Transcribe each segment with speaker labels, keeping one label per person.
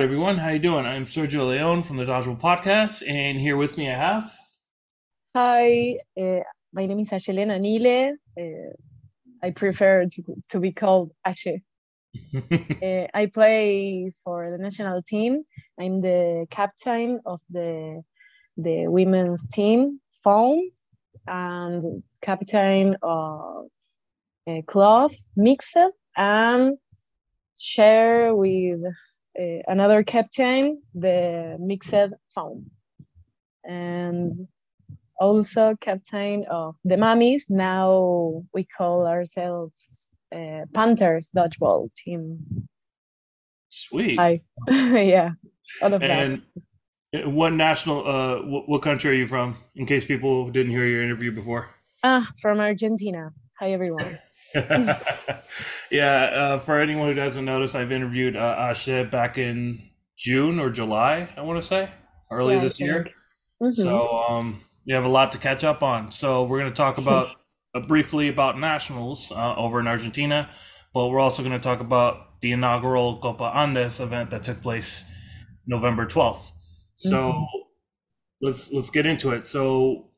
Speaker 1: Right, everyone, how you doing? I'm Sergio Leone from the Dodgeball Podcast, and here with me I have.
Speaker 2: Hi, uh, my name is Ayelén Anile. Uh, I prefer to, to be called Aye. uh, I play for the national team. I'm the captain of the the women's team, Foam, and captain of a cloth mixer, and share with uh, another captain the mixed foam. And also captain of the mummies. Now we call ourselves uh, Panthers dodgeball team.
Speaker 1: Sweet.
Speaker 2: Hi. yeah. All of
Speaker 1: and that. what national? Uh, what, what country are you from? In case people didn't hear your interview before.
Speaker 2: Ah, from Argentina. Hi, everyone.
Speaker 1: yeah, uh, for anyone who doesn't notice, I've interviewed uh, Aye back in June or July, I want to say, early yeah, this year. Mm-hmm. So um, we have a lot to catch up on. So we're going to talk about uh, briefly about nationals uh, over in Argentina, but we're also going to talk about the inaugural Copa Andes event that took place November twelfth. So mm-hmm. let's let's get into it. So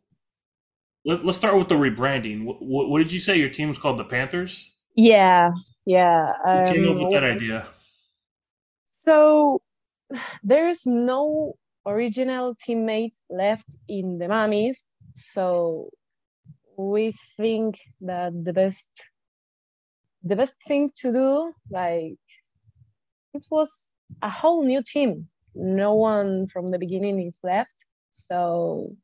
Speaker 1: let, us start with the rebranding. What, what, did you say your team was called? The Panthers.
Speaker 2: Yeah, yeah.
Speaker 1: Um, Who came up with that idea?
Speaker 2: So there's no original teammate left in the mummies, so we think that the best the best thing to do like it was a whole new team no one from the beginning is left so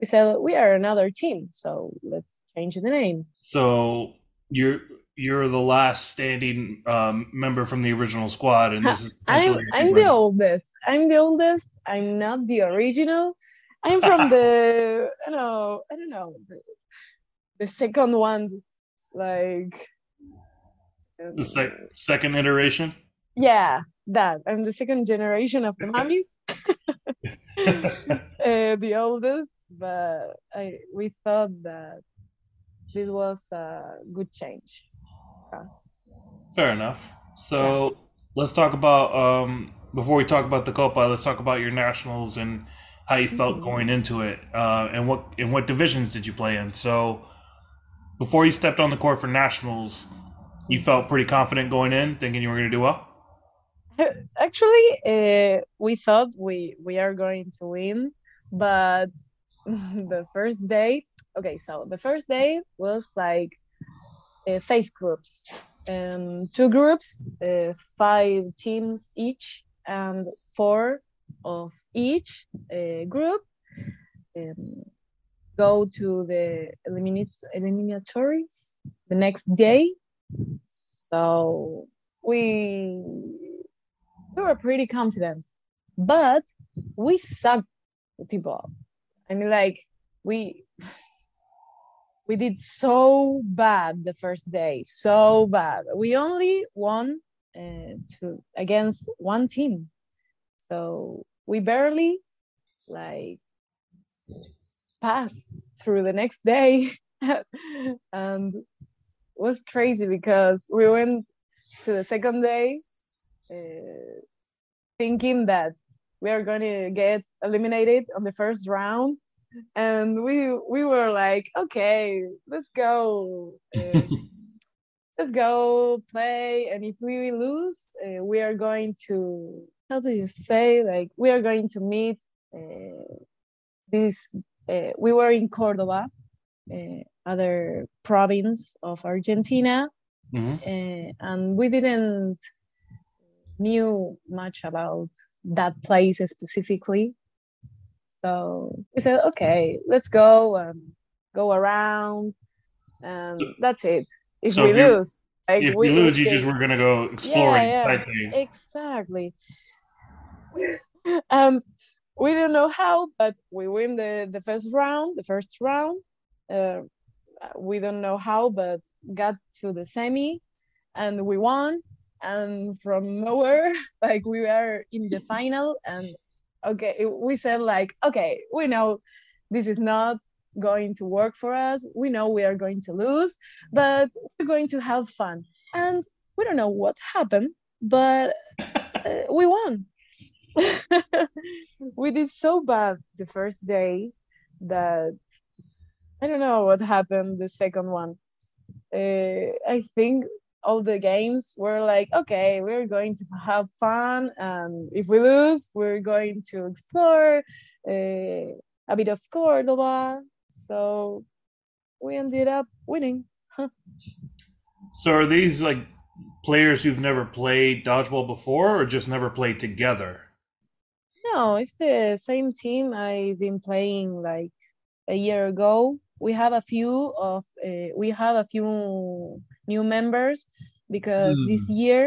Speaker 2: we said we are another team, so let's change the name.
Speaker 1: So you're you're the last standing um, member from the original squad, and this is
Speaker 2: I'm, I'm the oldest. I'm the oldest. I'm not the original. I'm from the I don't know I don't know the, the second one, like
Speaker 1: the sec- second iteration.
Speaker 2: Yeah, that I'm the second generation of the mummies. uh, the oldest, but I we thought that this was a good change for us.
Speaker 1: Fair enough. So yeah. let's talk about um, before we talk about the Copa. Let's talk about your nationals and how you felt mm-hmm. going into it, uh, and what and what divisions did you play in. So before you stepped on the court for nationals, you felt pretty confident going in, thinking you were going to do well.
Speaker 2: Actually, uh, we thought we we are going to win, but the first day okay so the first day was like uh, face groups um, two groups uh, five teams each and four of each uh, group um, go to the eliminat- eliminatories the next day. So we we were pretty confident but we sucked the ball I mean, like we we did so bad the first day, so bad. We only won uh, to against one team, so we barely like passed through the next day, and was crazy because we went to the second day uh, thinking that we are going to get eliminated on the first round. And we we were like okay let's go uh, let's go play. And if we lose uh, we are going to how do you say? Like we are going to meet uh, this uh, we were in cordoba uh, other province of argentina. Mm-hmm. And we didn't knew much about that place specifically. So we said, okay, let's go, um, go around, and that's it. If so we if lose,
Speaker 1: like if we, you lose, you just were gonna go exploring, yeah, yeah, sightseeing.
Speaker 2: Exactly. and we don't know how, but we win the the first round, the first round. Uh, we don't know how, but got to the semi, and we won and from nowhere like we were in the final and okay we said like okay we know this is not going to work for us we know we are going to lose but we're going to have fun and we don't know what happened but uh, we won. we did so bad the first day that I don't know what happened the second one. Uh, I think all the games were like, okay, we're going to have fun, and if we lose, we're going to explore uh, a bit of Cordoba. So we ended up winning.
Speaker 1: so are these like players who've never played dodgeball before, or just never played together?
Speaker 2: No, it's the same team I've been playing like a year ago. We have a few of uh, we have a few new members because mm. this year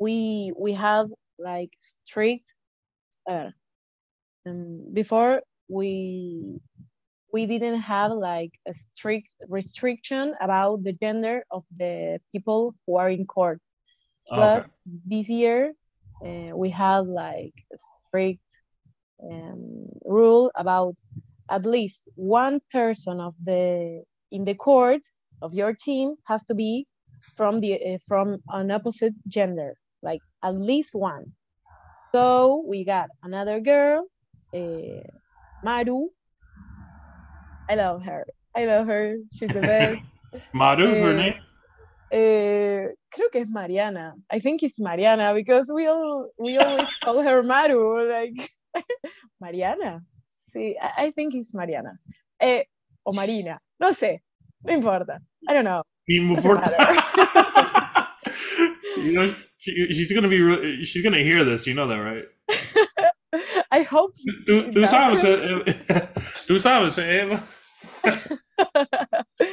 Speaker 2: we we have like strict uh, um, before we we didn't have like a strict restriction about the gender of the people who are in court okay. but this year uh, we have like a strict um, rule about at least one person of the in the court of your team has to be from the uh, from an opposite gender like at least one so we got another girl uh, maru i love her i love her she's the best
Speaker 1: maru uh, her name
Speaker 2: uh, creo que es Mariana. I think it's Mariana because we all we always call her Maru. Like Mariana. Sí, I, I think it's Mariana. Eh, o Marina. No sé. No importa. I don't know. you
Speaker 1: know, she, she's gonna be. She's gonna hear this. You know that, right?
Speaker 2: I hope.
Speaker 1: Tú, tú sabes. Eh, eh, tú sabes. Eh,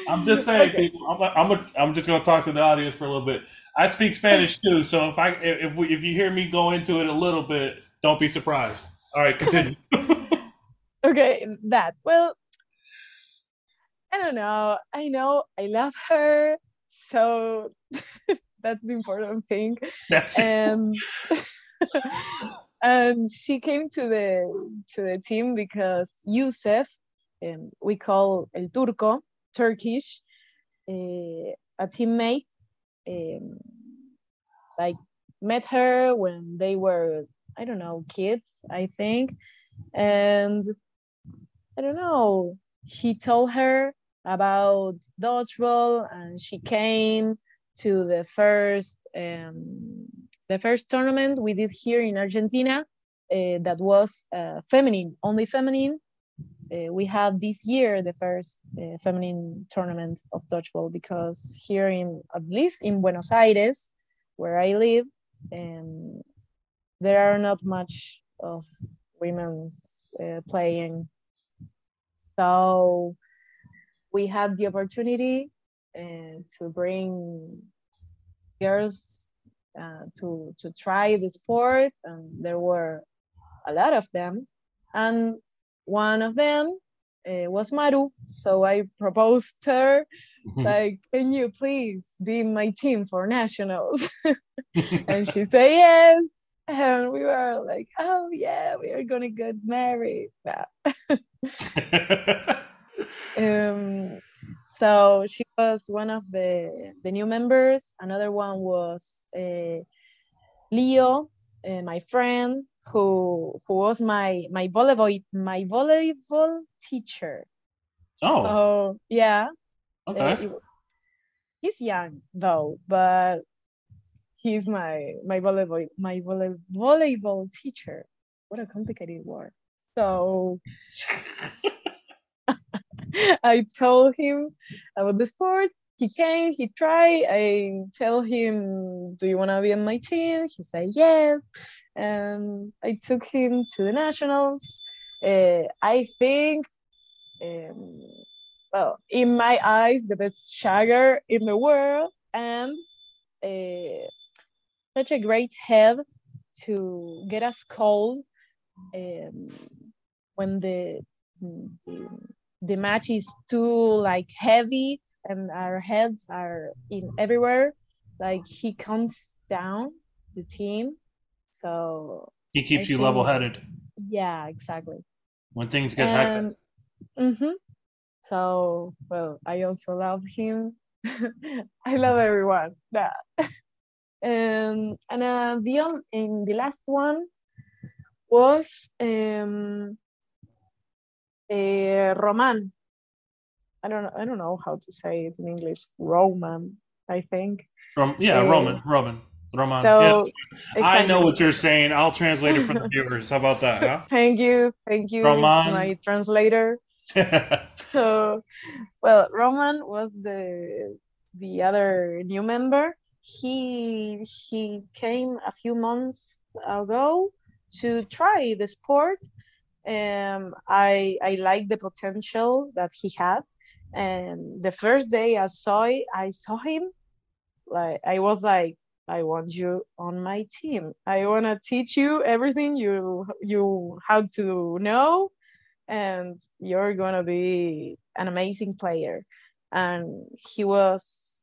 Speaker 1: I'm just saying, okay. people. I'm, I'm, a, I'm just gonna talk to the audience for a little bit. I speak Spanish too, so if I if we, if you hear me go into it a little bit, don't be surprised. All right, continue.
Speaker 2: okay, that well, I don't know. I know I love her, so that's the important thing. That's and and she came to the to the team because Yusef, um, we call El Turco, Turkish, uh, a teammate, um, like met her when they were I don't know kids, I think, and I don't know. He told her about dodgeball and she came to the first um, the first tournament we did here in Argentina uh, that was uh, feminine only feminine. Uh, we had this year the first uh, feminine tournament of dodgeball because here in at least in Buenos Aires where I live um, there are not much of women's uh, playing. So we had the opportunity uh, to bring girls uh, to to try the sport, and there were a lot of them, and one of them uh, was Maru. So I proposed her, like, "Can you please be my team for nationals?" and she said yes, and we were like, "Oh yeah, we are gonna get married." Um, so she was one of the the new members. Another one was uh, Leo, uh, my friend, who who was my my volleyball my volleyball teacher.
Speaker 1: Oh,
Speaker 2: oh yeah.
Speaker 1: Okay. Uh,
Speaker 2: he's young though, but he's my my volleyball my volley, volleyball teacher. What a complicated word. So I told him about the sport. He came, he tried. I tell him, Do you want to be on my team? He said, Yes. And I took him to the nationals. Uh, I think, um, well, in my eyes, the best shagger in the world and uh, such a great head to get us called um, when the, the the match is too like heavy and our heads are in everywhere. Like he comes down the team so
Speaker 1: he keeps I you think, level headed
Speaker 2: yeah exactly.
Speaker 1: When things get hectic.
Speaker 2: Mm-hmm. so well i also love him. I love everyone. Yeah Um, and uh, the in the last one was um, a Roman. I don't know. I don't know how to say it in English. Roman, I think.
Speaker 1: Rom- yeah, uh, Roman, Roman. Roman. So, yeah, exactly. I know what you're saying. I'll translate it for the viewers. How about that? Huh?
Speaker 2: thank you. Thank you, Roman. my translator. so, well, Roman was the the other new member. He he came a few months ago to try the sport. Um, I I like the potential that he had, and the first day I saw it, I saw him, like I was like, I want you on my team. I want to teach you everything you you have to know, and you're gonna be an amazing player. And he was,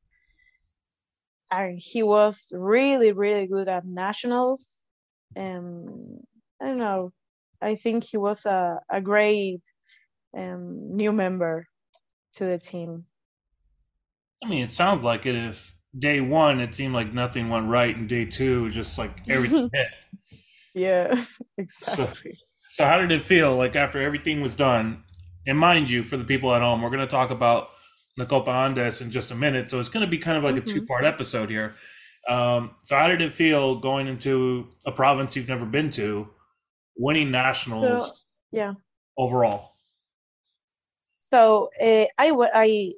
Speaker 2: and he was really really good at nationals. And I don't know. I think he was a a great um, new member to the team.
Speaker 1: I mean, it sounds like it if day one it seemed like nothing went right and day two just like everything hit.
Speaker 2: Yeah exactly.
Speaker 1: so, so, how did it feel like after everything was done? And mind you for the people at home we're going to talk about the copa andes in just a minute so it's going to be kind of like mm-hmm. a two-part episode here. Um, so how did it feel going into a province you've never been to winning nationals
Speaker 2: so, yeah
Speaker 1: overall
Speaker 2: so uh, I, I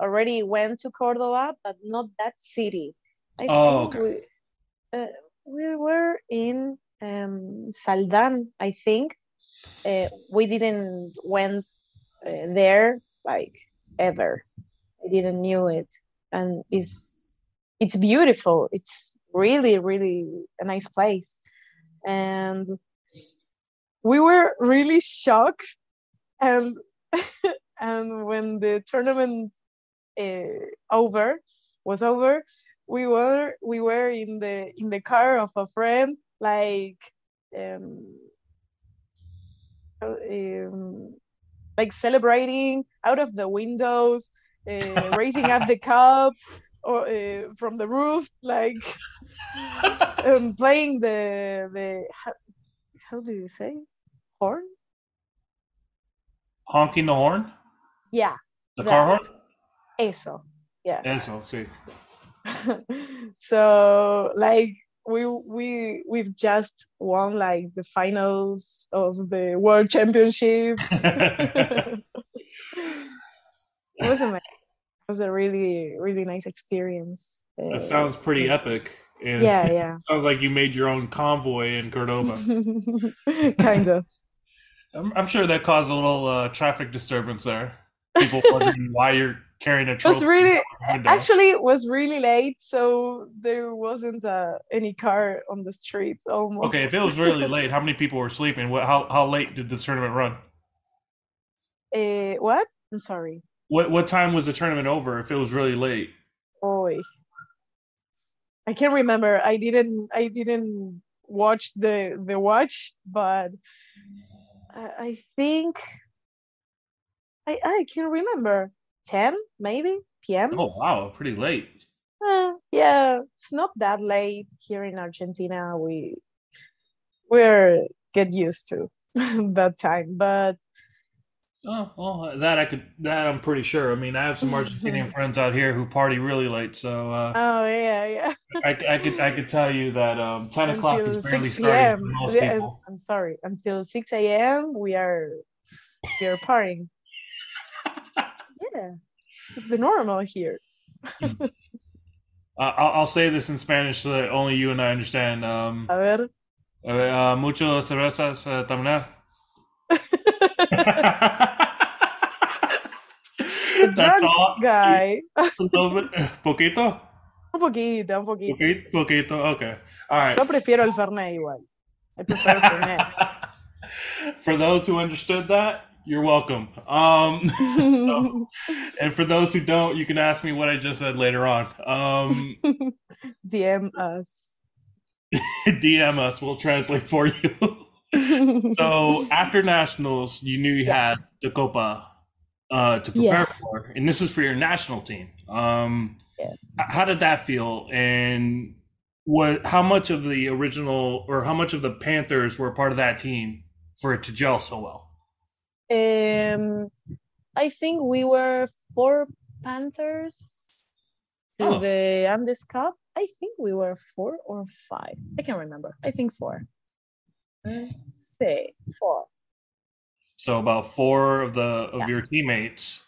Speaker 2: already went to Cordoba, but not that city.
Speaker 1: I oh, okay.
Speaker 2: We, uh, we were in um, Saldan, I think. Uh, we didn't went uh, there like ever. I didn't knew it, and it's it's beautiful. It's really really a nice place, and we were really shocked. And and when the tournament uh, over was over we were we were in the in the car of a friend like um, um like celebrating out of the windows uh, raising up the cup or uh, from the roof like um, playing the the how, how do you say horn
Speaker 1: honking the horn
Speaker 2: yeah
Speaker 1: the that. car horn
Speaker 2: Eso. Yeah.
Speaker 1: Eso, sí.
Speaker 2: so like we we we've just won like the finals of the world championship. it was amazing. It was a really really nice experience.
Speaker 1: That sounds pretty epic.
Speaker 2: And yeah, yeah.
Speaker 1: sounds like you made your own convoy in Cordoba.
Speaker 2: kind of.
Speaker 1: I'm, I'm, sure that caused a little uh, traffic disturbance there. People wondering why you're carrying a trophy.
Speaker 2: Was really actually it was really late, so there wasn't uh, any car on the streets almost.
Speaker 1: Okay, if it was really late, how many people were sleeping? What? How how late did this tournament run?
Speaker 2: Uh, what? I'm sorry.
Speaker 1: What what time was the tournament over? If it was really late.
Speaker 2: Oh, I can't remember. I didn't. I didn't watch the the watch, but I, I think I I can't remember. 10 maybe p.m.
Speaker 1: Oh wow, pretty late.
Speaker 2: Uh, yeah, it's not that late here in Argentina. We we're get used to that time, but
Speaker 1: oh well, that I could that I'm pretty sure. I mean, I have some Argentinian friends out here who party really late, so uh,
Speaker 2: oh yeah, yeah.
Speaker 1: I, I could I could tell you that um, ten o'clock is barely starting for most people.
Speaker 2: I'm sorry, until six a.m. we are we are partying. Yeah, it's the normal here.
Speaker 1: uh, I'll, I'll, say this in Spanish so that only you and I understand. Um,
Speaker 2: A ver.
Speaker 1: Uh, mucho cervezas uh, terminar.
Speaker 2: drunk guy.
Speaker 1: poquito.
Speaker 2: Un poquito, un poquito.
Speaker 1: Poquito, poquito, okay. All right.
Speaker 2: Yo prefiero el Fernet igual. I prefer Fernet.
Speaker 1: For those who understood that, you're welcome. Um, so, and for those who don't, you can ask me what I just said later on. Um,
Speaker 2: DM us.
Speaker 1: DM us. We'll translate for you. so after nationals, you knew you had the Copa uh, to prepare yeah. for, and this is for your national team. Um, yes. How did that feel? And what how much of the original or how much of the Panthers were part of that team for it to gel so well?
Speaker 2: Um, I think we were four Panthers to
Speaker 1: Oh.
Speaker 2: the Andes Cup. I think we were four or five. I can't remember. I think four. See, four.
Speaker 1: So about four of the of
Speaker 2: Yeah.
Speaker 1: your teammates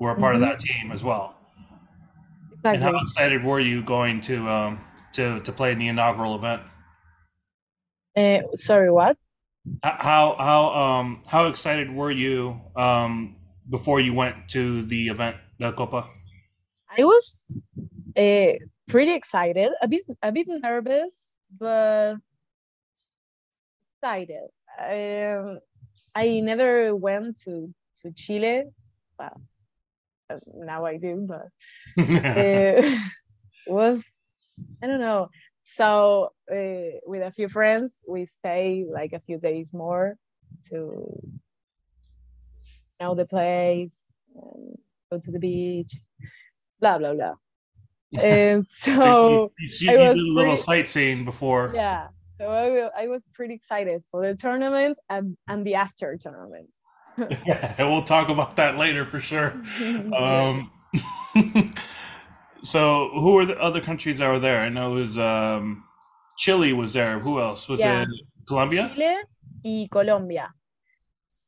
Speaker 1: were a part
Speaker 2: Mhm.
Speaker 1: of that team as well. And how excited were you going to um to to play in the inaugural event?
Speaker 2: Uh, sorry, what?
Speaker 1: How how um how excited were you um before you went to the event, the Copa?
Speaker 2: I was uh, pretty excited, a bit a bit nervous, but excited. Um, I never went to to Chile. Uh, now I do, but it was I don't know. So uh, with a few friends, we stay like a few days more to know the place, and go to the beach, blah blah blah. And so
Speaker 1: you, you,
Speaker 2: I was
Speaker 1: did a little
Speaker 2: pretty-
Speaker 1: sightseeing before.
Speaker 2: yeah, so I, I was pretty excited for the tournament and, and the after tournament.
Speaker 1: And we'll talk about that later for sure. Um, so, who were the other countries that were there? I know it was um, Chile was there. Who else was
Speaker 2: Yeah.
Speaker 1: it? Colombia.
Speaker 2: Chile y Colombia.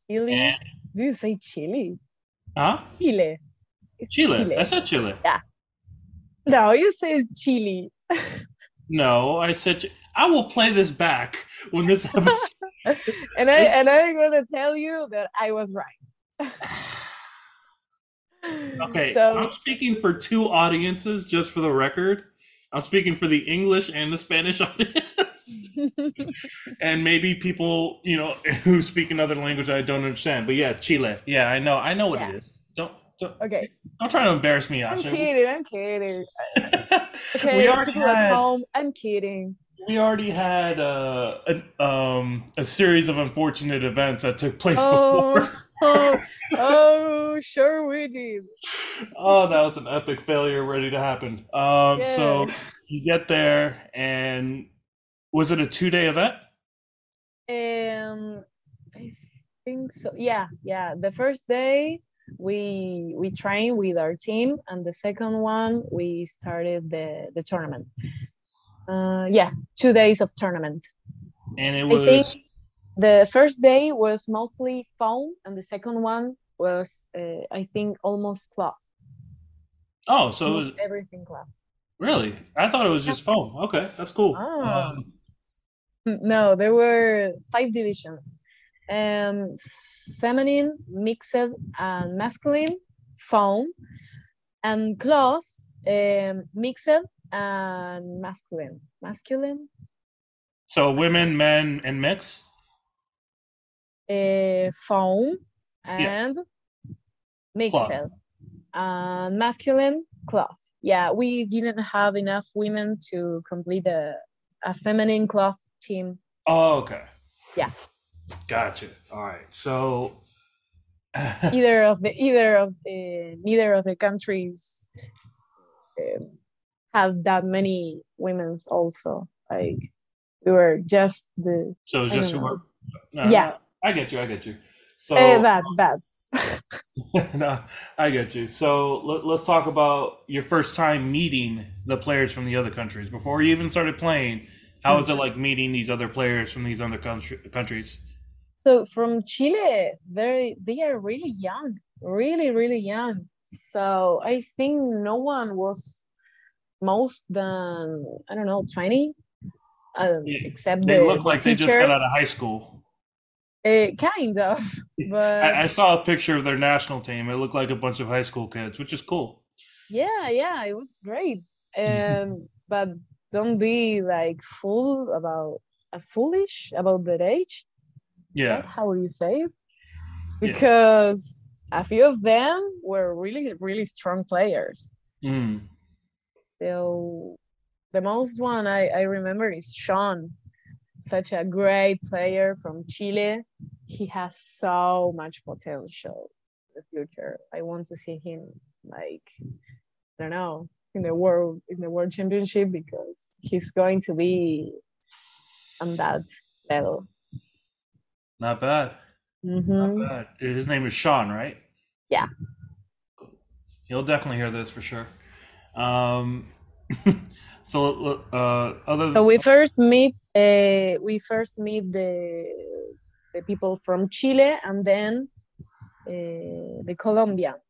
Speaker 2: Chile.
Speaker 1: And,
Speaker 2: Do you say Chile?
Speaker 1: huh?
Speaker 2: Chile. It's
Speaker 1: Chile. I said Chile. Yeah.
Speaker 2: No, you say Chile.
Speaker 1: No, I said. I will play this back when this episode.
Speaker 2: And I and I'm gonna tell you that I was right.
Speaker 1: Okay,
Speaker 2: So
Speaker 1: I'm speaking for two audiences, just for the record. I'm speaking for the English and the Spanish audience, and maybe people, you know, who speak another language I don't understand. But yeah, Chile. Yeah, I know. I know what
Speaker 2: Yeah.
Speaker 1: it is. Don't don't,
Speaker 2: okay,
Speaker 1: don't try to embarrass me,
Speaker 2: I'm kidding. I'm kidding. Okay,
Speaker 1: we
Speaker 2: people at home. I'm kidding.
Speaker 1: We already had uh, an, um, a series of unfortunate events that took place
Speaker 2: Oh,
Speaker 1: before.
Speaker 2: oh, oh, sure we did.
Speaker 1: Oh, that was an epic failure ready to happen. Um, so you get there, and was it a two day event?
Speaker 2: Um, I think so. Yeah, yeah. The first day we we trained with our team, and the second one we started the the tournament. Uh, yeah, two days of tournament.
Speaker 1: And it
Speaker 2: I think the first day was mostly foam, and the second one was uh, I think almost cloth.
Speaker 1: oh, so it was
Speaker 2: everything cloth.
Speaker 1: really. I thought it was just foam. Okay, that's cool.
Speaker 2: Ah.
Speaker 1: Um,
Speaker 2: No, there were five divisions. Um, feminine, mixed, and masculine, foam, and cloth, um, mixed and masculine. Masculine,
Speaker 1: so women, men, and mix.
Speaker 2: uh, foam, and mixed,
Speaker 1: Cloth.
Speaker 2: and masculine, cloth. Yeah, we didn't have enough women to complete a, a feminine cloth team.
Speaker 1: Oh, okay.
Speaker 2: Yeah.
Speaker 1: Gotcha. All right. So.
Speaker 2: either of the either of the neither of the countries um, have that many women's also like we were just the
Speaker 1: So it's just were- no,
Speaker 2: Yeah.
Speaker 1: I get you. I get you. So
Speaker 2: eh, that that
Speaker 1: no, I get you. So let, let's talk about your first time meeting the players from the other countries before you even started playing. How was it like meeting these other players from these other country, countries?
Speaker 2: so from chile they they are really young really really young so i think no one was most than i don't know 20 um,
Speaker 1: Yeah,
Speaker 2: except
Speaker 1: They
Speaker 2: the,
Speaker 1: look like they just got out of high school.
Speaker 2: It kind of but
Speaker 1: I, I saw a picture of their national team. It looked like a bunch of high school kids, which is cool.
Speaker 2: Yeah, yeah, it was great. Um, but don't be like fool about uh, foolish about that age.
Speaker 1: Yeah.
Speaker 2: that how you say it?
Speaker 1: Yeah.
Speaker 2: Because a few of them were really, really strong players.
Speaker 1: Mm.
Speaker 2: So the most one I, I remember is Sean, such a great player from Chile. He has so much potential in the future. I want to see him like I don't know, in the world in the world championship because he's going to be on that level.
Speaker 1: Not bad.
Speaker 2: Mm-hmm.
Speaker 1: Not bad. His name is Sean, right?
Speaker 2: Yeah.
Speaker 1: You'll definitely hear this for sure. Um, so uh, other
Speaker 2: so we first meet uh, we first meet the the people from Chile and then uh, the Colombians.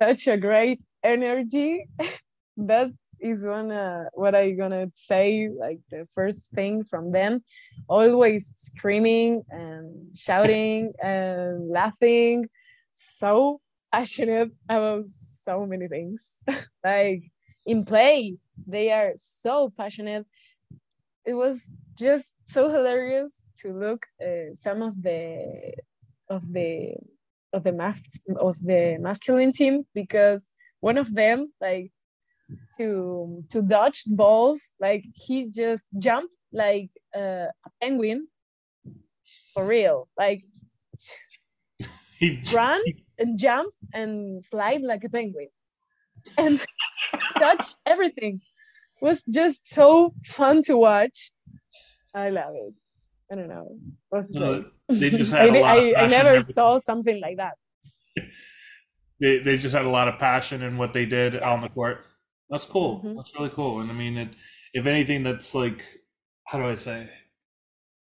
Speaker 2: Such a great energy. that is one what I gonna say. Like the first thing from them, always screaming and shouting and laughing, so passionate about so many things. like in play, they are so passionate. It was just so hilarious to look uh, some of the of the of the mas- of the masculine team because one of them like to to dodge balls like he just jumped like uh, a penguin for real like
Speaker 1: he
Speaker 2: run and jump and slide like a penguin and touch everything it was just so fun to watch i love it i don't know was
Speaker 1: No, they just
Speaker 2: I,
Speaker 1: had a lot
Speaker 2: I, I never saw something like that
Speaker 1: They they just had a lot of passion in what they did on the court. That's cool.
Speaker 2: Mhm.
Speaker 1: That's really cool. And I mean, it, if anything, that's like, how do I say?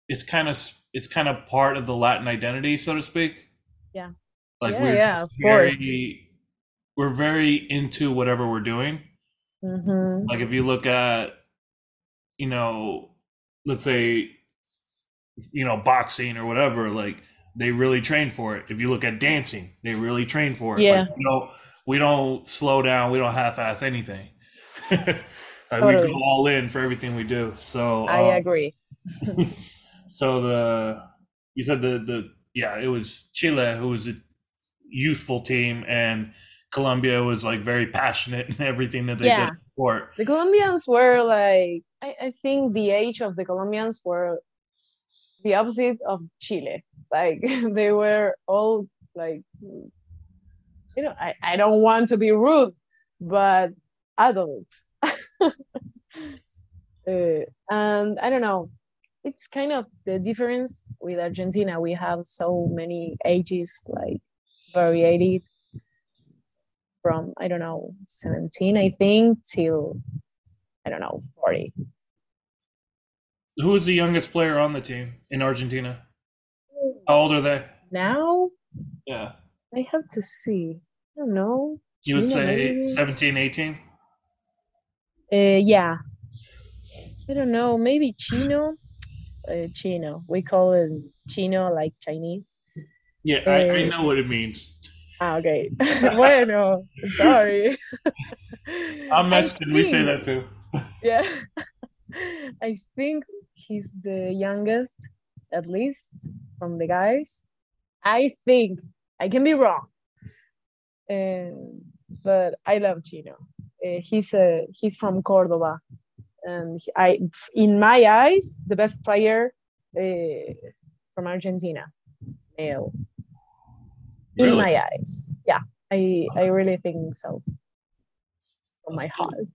Speaker 1: It's kind of it's kind of part of the Latin identity, so to speak.
Speaker 2: Yeah.
Speaker 1: Like
Speaker 2: Yeah,
Speaker 1: we're
Speaker 2: yeah, of course.
Speaker 1: very we're very into whatever we're doing.
Speaker 2: hmm
Speaker 1: Like if you look at, you know, let's say, you know, boxing or whatever, like they really train for it. If you look at dancing, they really train for it.
Speaker 2: Yeah.
Speaker 1: Like, you know, we don't slow down. We don't half-ass anything. like
Speaker 2: Totally.
Speaker 1: we go all in for everything we do. So,
Speaker 2: i
Speaker 1: um,
Speaker 2: agree
Speaker 1: so the you said the the yeah, it was Chile who was a youthful team, and Colombia was like very passionate in everything that they
Speaker 2: Yeah.
Speaker 1: did for.
Speaker 2: the colombians were like I, I think the age of the colombians were the opposite of chile like they were all like you know i, I don't want to be rude but adults Uh, and i don't know it's kind of the difference with argentina we have so many ages like variated from i don't know 17 i think till i don't know 40
Speaker 1: Who is the youngest player on the team in Argentina? How old are they?
Speaker 2: now
Speaker 1: Yeah.
Speaker 2: i have to see i don't know
Speaker 1: You would say
Speaker 2: maybe?
Speaker 1: 17, 18?
Speaker 2: Uh, yeah. I don't know. Maybe Chino. Uh, Chino. We call it Chino, like Chinese.
Speaker 1: Yeah, I, I know what it means.
Speaker 2: Ah, okay. bueno, sorry.
Speaker 1: I'm Mexican. We say that too.
Speaker 2: Yeah. I think he's the youngest, at least from the guys. I think I can be wrong. Um, but I love Chino. Uh, he's a he's from Cordoba, and I, in my eyes, the best player uh, from Argentina, male. In my eyes, yeah, I I really think so. From my heart.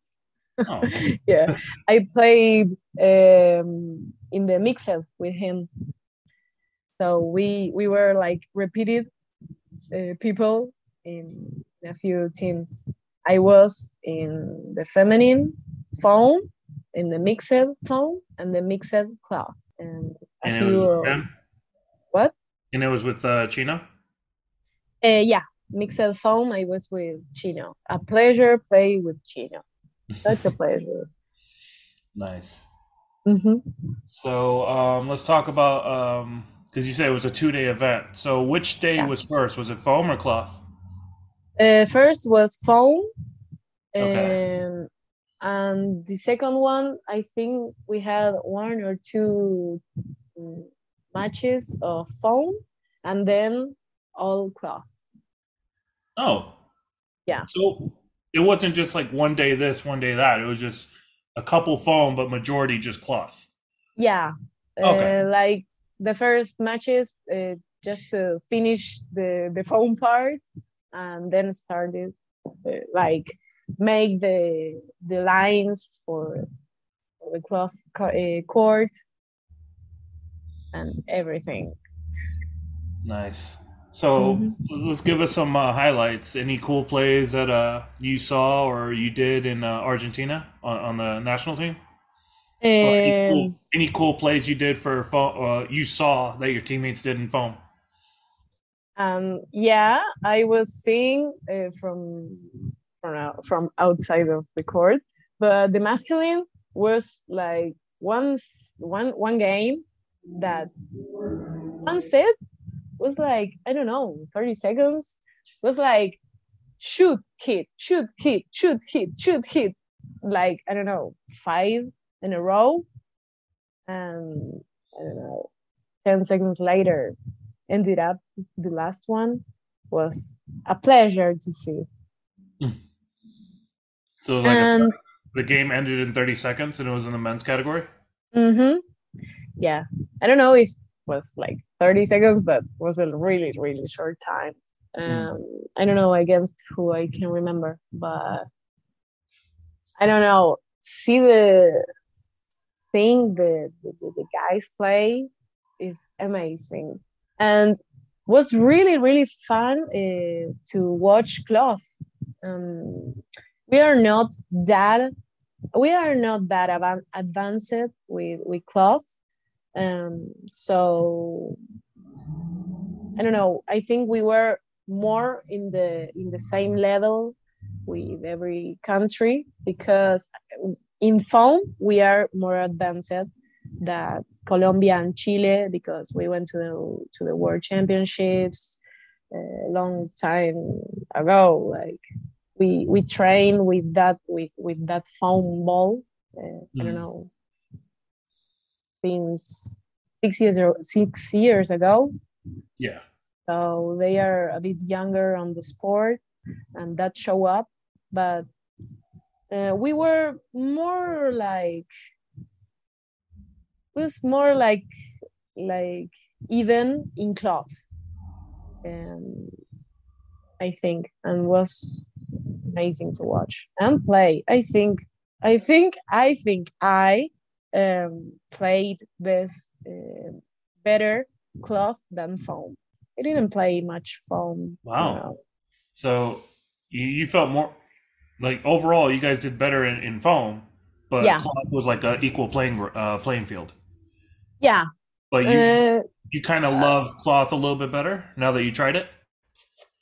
Speaker 1: Oh,
Speaker 2: yeah i played um in the mixer with him. So we we were like repeated uh, people in a few teams. I was in the feminine phone in the mixed phone and the mixed club and a
Speaker 1: and
Speaker 2: few
Speaker 1: was with him?
Speaker 2: what
Speaker 1: And it was with uh, Chino?
Speaker 2: uh, yeah mixed foam. i was with chino a pleasure play with chino such a pleasure
Speaker 1: Nice.
Speaker 2: hmm
Speaker 1: So um, let's talk about um because you said it was a two day event. So which day
Speaker 2: Yeah.
Speaker 1: was first? Was it foam or cloth?
Speaker 2: Uh, first was foam.
Speaker 1: Okay.
Speaker 2: um, and the second one, I think we had one or two mm, matches of phone, and then all cloth.
Speaker 1: Oh.
Speaker 2: Yeah.
Speaker 1: So it wasn't just like one day this, one day that. It was just a couple foam, but majority just cloth.
Speaker 2: Yeah,
Speaker 1: Okay.
Speaker 2: uh, like the first matches, uh, just to finish the the phone part, and then started uh, like make the the lines for, for the cloth uh, court and everything.
Speaker 1: Nice. So mm-hmm. let's give us some uh, highlights. Any cool plays that uh, you saw or you did in uh, Argentina on, on, the national team? Any cool, any, cool, plays you did for uh, you saw that your teammates did in foam?
Speaker 2: Um, yeah, I was seeing uh, from from from outside of the court, but the masculine was like once one one game that one set was like I don't know, 30 seconds. Was like shoot, hit, shoot, hit, shoot, hit, shoot, hit. Like I don't know, five in a row. And I don't know, 10 seconds later, ended up the last one was a pleasure to see.
Speaker 1: So like and, a, the game ended in 30 seconds and it was in the men's category?
Speaker 2: Mm-hmm. Yeah. I don't know if was like 30 seconds, but was a really, really short time. Hmm. Um, mm. I don't know against who I can remember, but I don't know. See the thing the, the, the guys play is amazing. And was really, really fun uh, to watch cloth. Um, we are not that we are not that advanced with with cloth um, so I don't know. I think we were more in the in the same level with every country because in foam we are more advanced than Colombia and Chile because we went to the to the World Championships a long time ago. Like we we train with that with with that foam ball. Uh, mm. I don't mm. know since six years or six years ago.
Speaker 1: Yeah.
Speaker 2: So they are a bit younger on the sport, and that show up. But uh, we were more like it was more like like even in cloth and i think and was amazing to watch and play i think i think i think i um, played best uh, better cloth than foam. I didn't play much foam.
Speaker 1: Wow. You know. So you, you felt more like overall you guys did better in, in foam, but yeah. cloth was like an equal playing uh, playing field.
Speaker 2: Yeah.
Speaker 1: But you uh, you kind of uh, love cloth a little bit better now that you tried it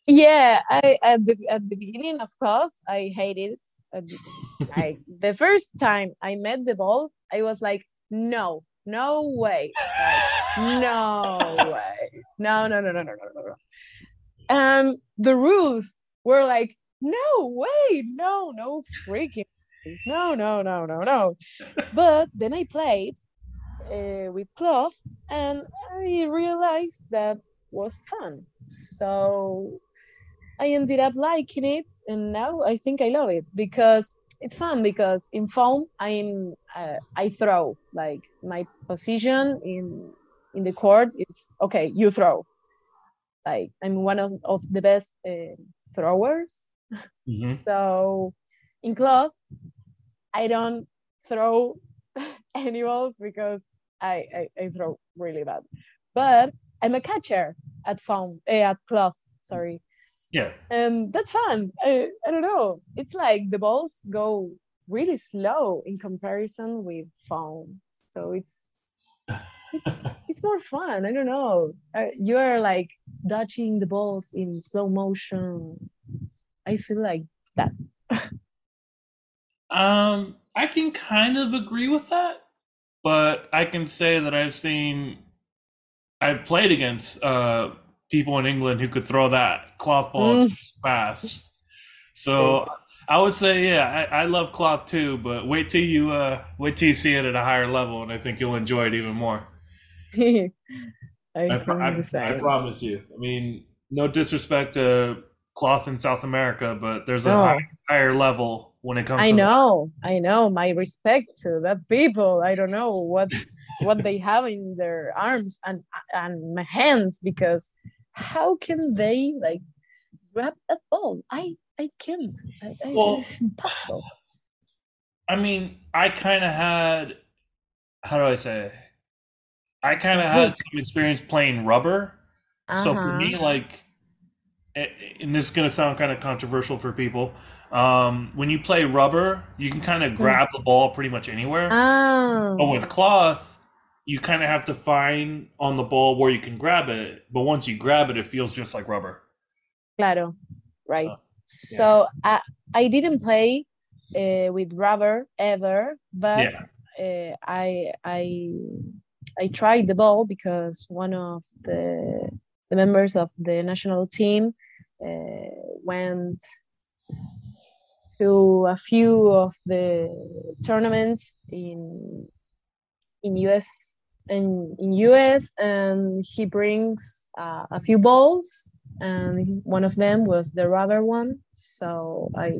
Speaker 2: yeah i at the, at the beginning of course i hated it. Uh, like the first time i met the ball i was like no no way. Like, no way. No no no no no no no um the rules were like no way. No no freaking no no no no no. But then i played uh, with cloth and i realized that was fun. So I ended up liking it, and now I think I love it because it's fun because in foam I'm uh, I throw like my position in in the court it's okay you throw. Like I'm one of, of the best uh, throwers. Mm-hmm. so in cloth I don't throw any balls because I, I, I throw really bad. But I'm a catcher at foam uh, at cloth sorry
Speaker 1: yeah.
Speaker 2: And that's fun. I, I don't know. It's like the balls go really slow in comparison with foam. So it's it's, more fun. I don't know. Uh, you are like dodging the balls in slow motion. I feel like that.
Speaker 1: um, I can kind of agree with that, but I can say that I've seen, I've played against uh people in England who could throw that cloth ball mm. fast. So I would say, yeah, I, I, love cloth too, but wait till you uh, wait till you see it at a higher level, and I think you'll enjoy it even more.
Speaker 2: I,
Speaker 1: I, I, promise you. I mean, no disrespect to cloth in South America, but there's a oh. high, higher level when it comes.
Speaker 2: I know, I know. My respect to that people. I don't know what what they have in their arms and and my hands because how can they like grab a ball? I I can't. I, I, well, it's impossible.
Speaker 1: I mean, I kind of had. How do I say? I kind of had some experience playing rubber. Uh-huh. So for uh-huh. me, like, and this is gonna sound kind of controversial for people. Um, when you play rubber, you can kind of hmm. grab the ball pretty much anywhere. Oh. But with cloth, you kind of have to find on the ball where you can grab it. But once you grab it, it feels just like rubber.
Speaker 2: Claro, right. So, yeah. so I I didn't play uh, with rubber ever, but yeah. uh, I I I tried the ball because one of the the members of the national team uh, went to a few of the tournaments in in US and in US and he brings uh, a few balls and one of them was the rubber one. So I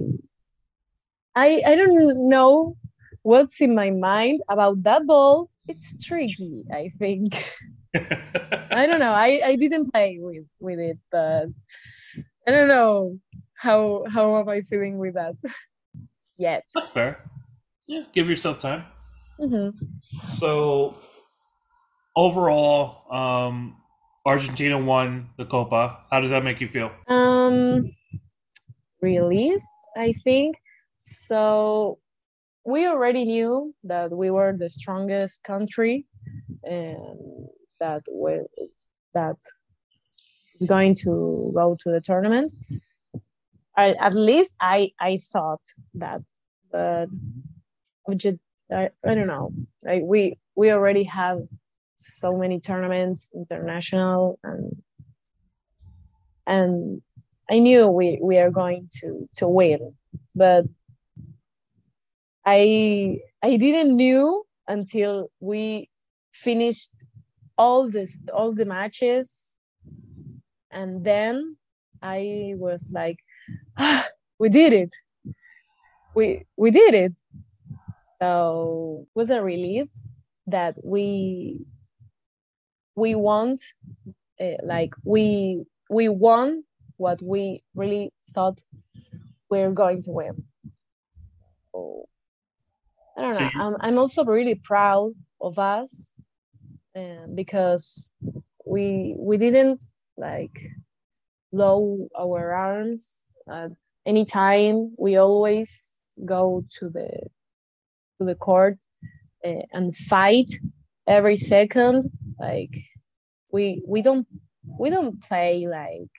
Speaker 2: I I don't know what's in my mind about that ball. It's tricky i think. I don't know. I i didn't play with with it but i don't know how how am i feeling with that yet.
Speaker 1: That's fair. Yeah give yourself time mm-hmm. so overall um argentina won the copa how does that make you feel
Speaker 2: um released i think so we already knew that we were the strongest country and that we that is going to go to the tournament. I, at least I I thought that, but I, I don't know. Like we we already have so many tournaments international and and I knew we we are going to to win, but I I didn't knew until we finished all this all the matches. And then I was like ah, we did it. We we did it so it was a relief that we we want uh, like we we won what we really thought we we're going to win so I don't know. I'm, I'm also really proud of us uh, because we we didn't like low our arms at any time. We always go to the to the court uh, and fight every second. Like we we don't we don't play like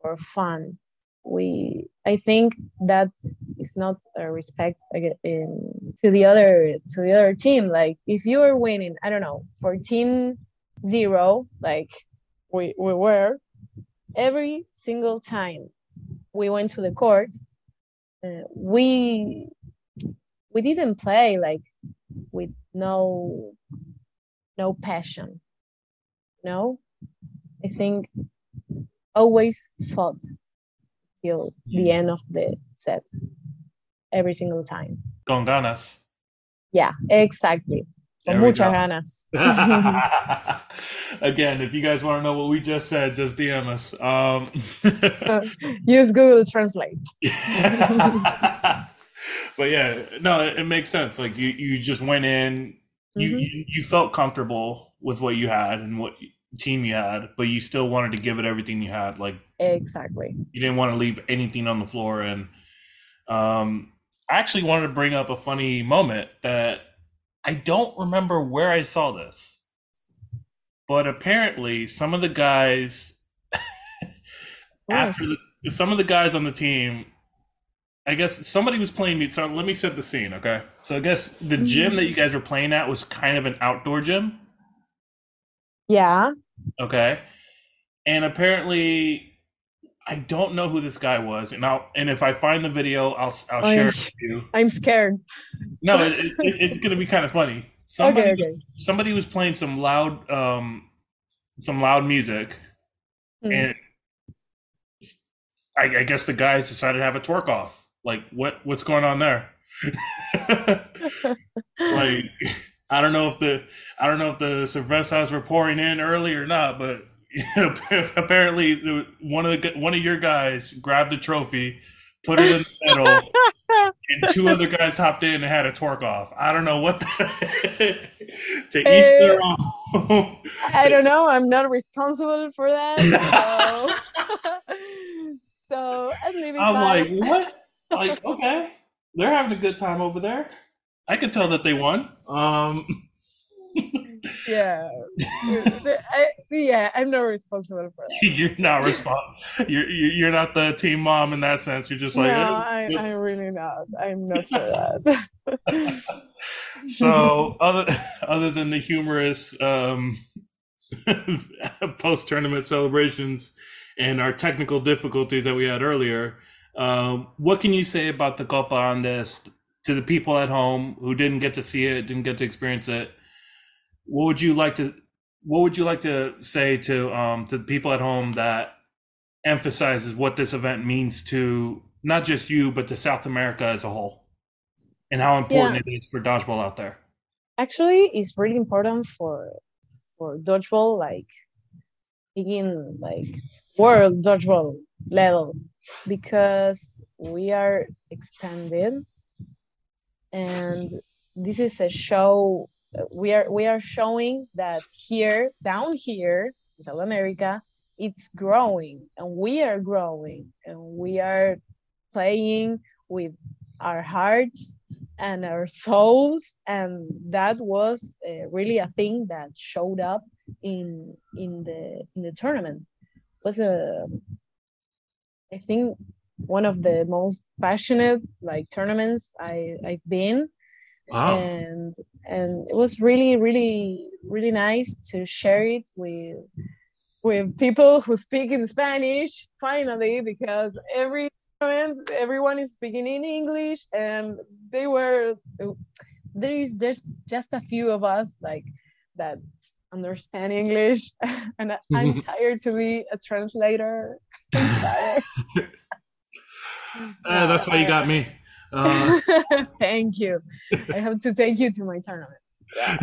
Speaker 2: for fun we i think that is not a respect in, to the other to the other team like if you are winning i don't know 14 0 like we, we were every single time we went to the court uh, we we didn't play like with no no passion no i think always fought till the end of the set every single time.
Speaker 1: Con ganas.
Speaker 2: Yeah, exactly. Con muchas ganas.
Speaker 1: Again, if you guys want to know what we just said, just DM us. Um,
Speaker 2: Use Google Translate.
Speaker 1: But yeah, no, it, it, makes sense. Like you, you just went in, you, mm-hmm. you, you felt comfortable with what you had and what team you had, but you still wanted to give it everything you had. Like
Speaker 2: exactly,
Speaker 1: you didn't want to leave anything on the floor. And um, I actually wanted to bring up a funny moment that I don't remember where I saw this, but apparently some of the guys after the some of the guys on the team. I guess somebody was playing me. So let me set the scene, okay? So I guess the gym that you guys were playing at was kind of an outdoor gym.
Speaker 2: Yeah.
Speaker 1: Okay. And apparently, I don't know who this guy was, and I'll and if I find the video, I'll I'll share I'm, it with you.
Speaker 2: I'm scared.
Speaker 1: No, it, it, it's gonna be kind of funny. Somebody, okay, okay. Was, somebody was playing some loud, um, some loud music, mm. and I, I guess the guys decided to have a twerk off. Like, what what's going on there? like I don't know if the I don't know if the cervezas were pouring in early or not, but apparently one of the one of your guys grabbed the trophy, put it in the middle, and two other guys hopped in and had a torque off. I don't know what the, to each their uh,
Speaker 2: own. I don't know. I'm not responsible for that. So, so I'm leaving.
Speaker 1: I'm like, what? Like, okay, they're having a good time over there. I could tell that they won. Um,
Speaker 2: yeah, I, yeah, I'm not responsible for that.
Speaker 1: you're not responsible. You're you're not the team mom in that sense. You're just like,
Speaker 2: no, I, I'm really not. I'm not for that.
Speaker 1: so other other than the humorous um, post tournament celebrations and our technical difficulties that we had earlier, um, what can you say about the Copa Andes to the people at home who didn't get to see it, didn't get to experience it? what would you like to what would you like to say to um to the people at home that emphasizes what this event means to not just you but to South America as a whole and how important yeah. it is for dodgeball out there?
Speaker 2: Actually, it's really important for for dodgeball like begin like world dodgeball level. Because we are expanding. And this is a show we are we are showing that here down here in South America it's growing. And we are growing. And we are playing with our hearts and our souls. And that was uh, really a thing that showed up in in the in the tournament was a i think one of the most passionate like tournaments i i've been Wow. And and it was really, really, really nice to share it with with people who speak in Spanish finally because every everyone is speaking in English and they were there is just just a few of us like that understand English and I'm tired to be a translator. uh,
Speaker 1: that's why you got me. Uh,
Speaker 2: thank you. I have to thank you to my tournaments. Yeah.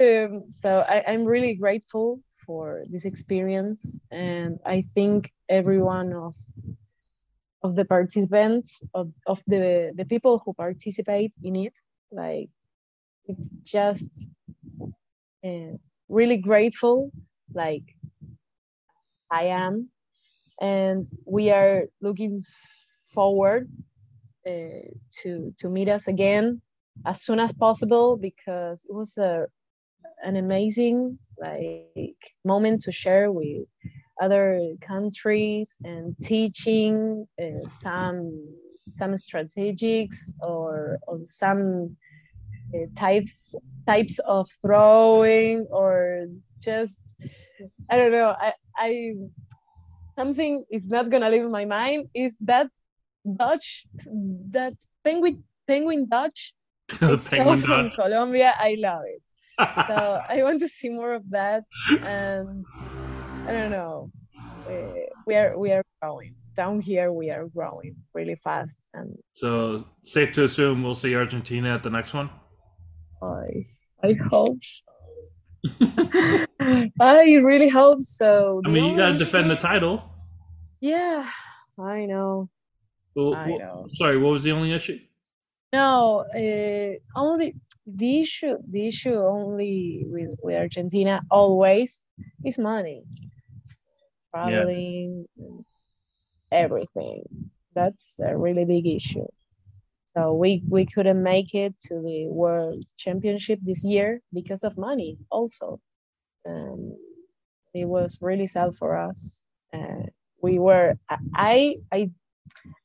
Speaker 2: um, so I, I'm really grateful for this experience, and I think every one of of the participants of, of the the people who participate in it, like it's just uh, really grateful, like I am, and we are looking forward uh, to to meet us again as soon as possible because it was a an amazing like moment to share with other countries and teaching uh, some some strategics or on some uh, types types of throwing or just I don't know I I something is not gonna leave my mind is that Dutch, that penguin penguin Dutch is so from Colombia. I love it. so I want to see more of that. And I don't know. We, we are we are growing down here. We are growing really fast. And
Speaker 1: so safe to assume we'll see Argentina at the next one.
Speaker 2: I I hope so. I really hope so.
Speaker 1: I mean, you gotta defend the title.
Speaker 2: Yeah, I know.
Speaker 1: Well, I know. Sorry, what was the only issue?
Speaker 2: No, uh, only the issue. The issue only with with Argentina always is money, traveling, yeah. everything. That's a really big issue. So we we couldn't make it to the World Championship this year because of money. Also, um, it was really sad for us. Uh, we were I I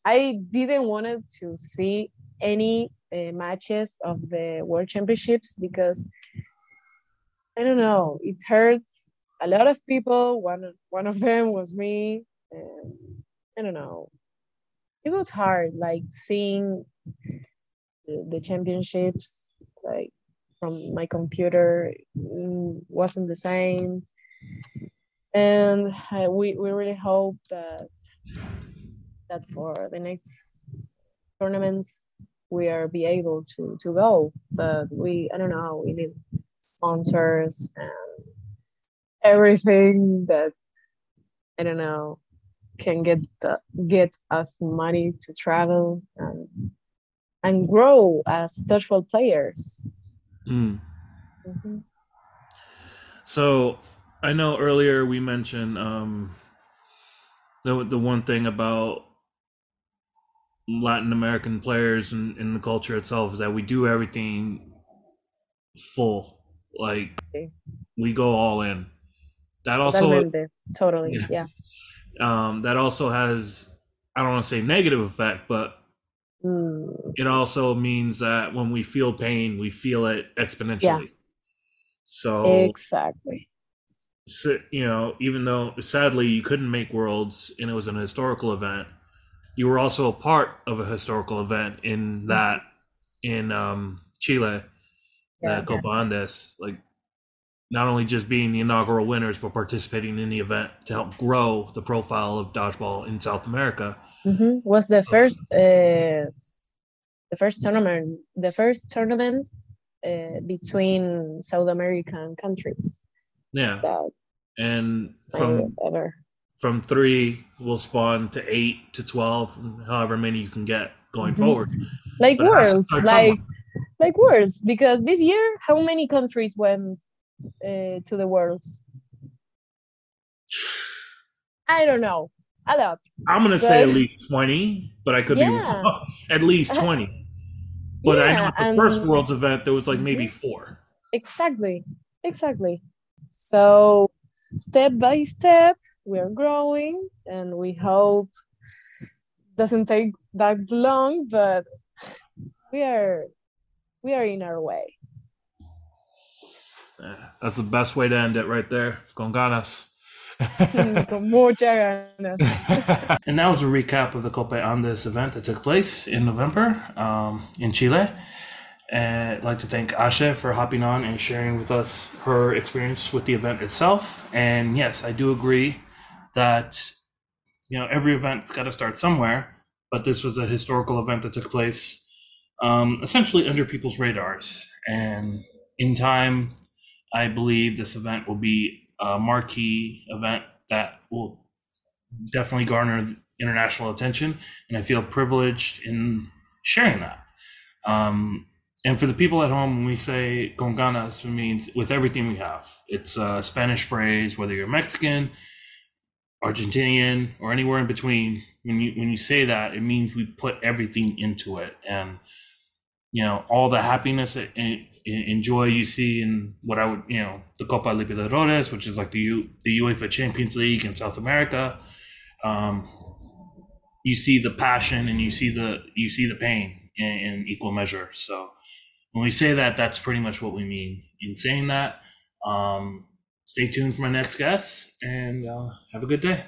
Speaker 2: I didn't wanted to see any uh, matches of the World Championships because I don't know, it hurts a lot of people. One one of them was me. And I don't know. It was hard, like seeing the, championships, like from my computer, mm, wasn't the same. And I, we we really hope that that for the next tournaments we are be able to to go but we i don't know we need sponsors and everything that i don't know can get the, get us money to travel and and grow as dodgeball players.
Speaker 1: Mm. Mm-hmm. So I know earlier we mentioned um, the the one thing about Latin American players and, in the culture itself is that we do everything full. Like we go all in. That also
Speaker 2: totally yeah.
Speaker 1: yeah. Um, that also has I don't want to say negative effect, but mm. it also means that when we feel pain, we feel it exponentially. Yeah. So
Speaker 2: exactly.
Speaker 1: So, you know, even though sadly you couldn't make worlds and it was an historical event, you were also a part of a historical event in mm-hmm. that in um, Chile, yeah, the Copa Andes. Like not only just being the inaugural winners, but participating in the event to help grow the profile of dodgeball in South America.
Speaker 2: Mm-hmm. Was the first uh, the first tournament the first tournament uh, between South American countries.
Speaker 1: Yeah, and from ever from three will spawn to eight to twelve, however many you can get going mm-hmm. forward.
Speaker 2: Like but worlds, like like worlds, because this year, how many countries went uh, to the worlds? I don't know, a.
Speaker 1: I'm gonna but, say at least twenty, but I could yeah. be wrong. at least twenty. But yeah, I know at the first Worlds event there was like maybe mm-hmm. four.
Speaker 2: Exactly, exactly. So step by step, we are growing and we hope doesn't take that long but we are we are in our way
Speaker 1: that's the best way to end it right there con ganas
Speaker 2: mucha ganas
Speaker 1: and that was a recap of the copa andes event that took place in november um, in chile and I'd like to thank Aye for hopping on and sharing with us her experience with the event itself. And yes, I do agree that you know every event's got to start somewhere, but this was a historical event that took place um, essentially under people's radars. And in time, I believe this event will be a marquee event that will definitely garner international attention, and I feel privileged in sharing that. Um, and for the people at home, when we say con ganas, it means with everything we have. It's a Spanish phrase, whether you're Mexican, Argentinian, or anywhere in between. When you when you say that, it means we put everything into it, and you know all the happiness joy you see in what I would you know the Copa Libertadores, which is like the U, the UEFA Champions League in South America. Um, you see the passion and you see the you see the pain in, in equal measure. So when we say that, that's pretty much what we mean in saying that. Um, stay tuned for my next guest and uh, have a good day.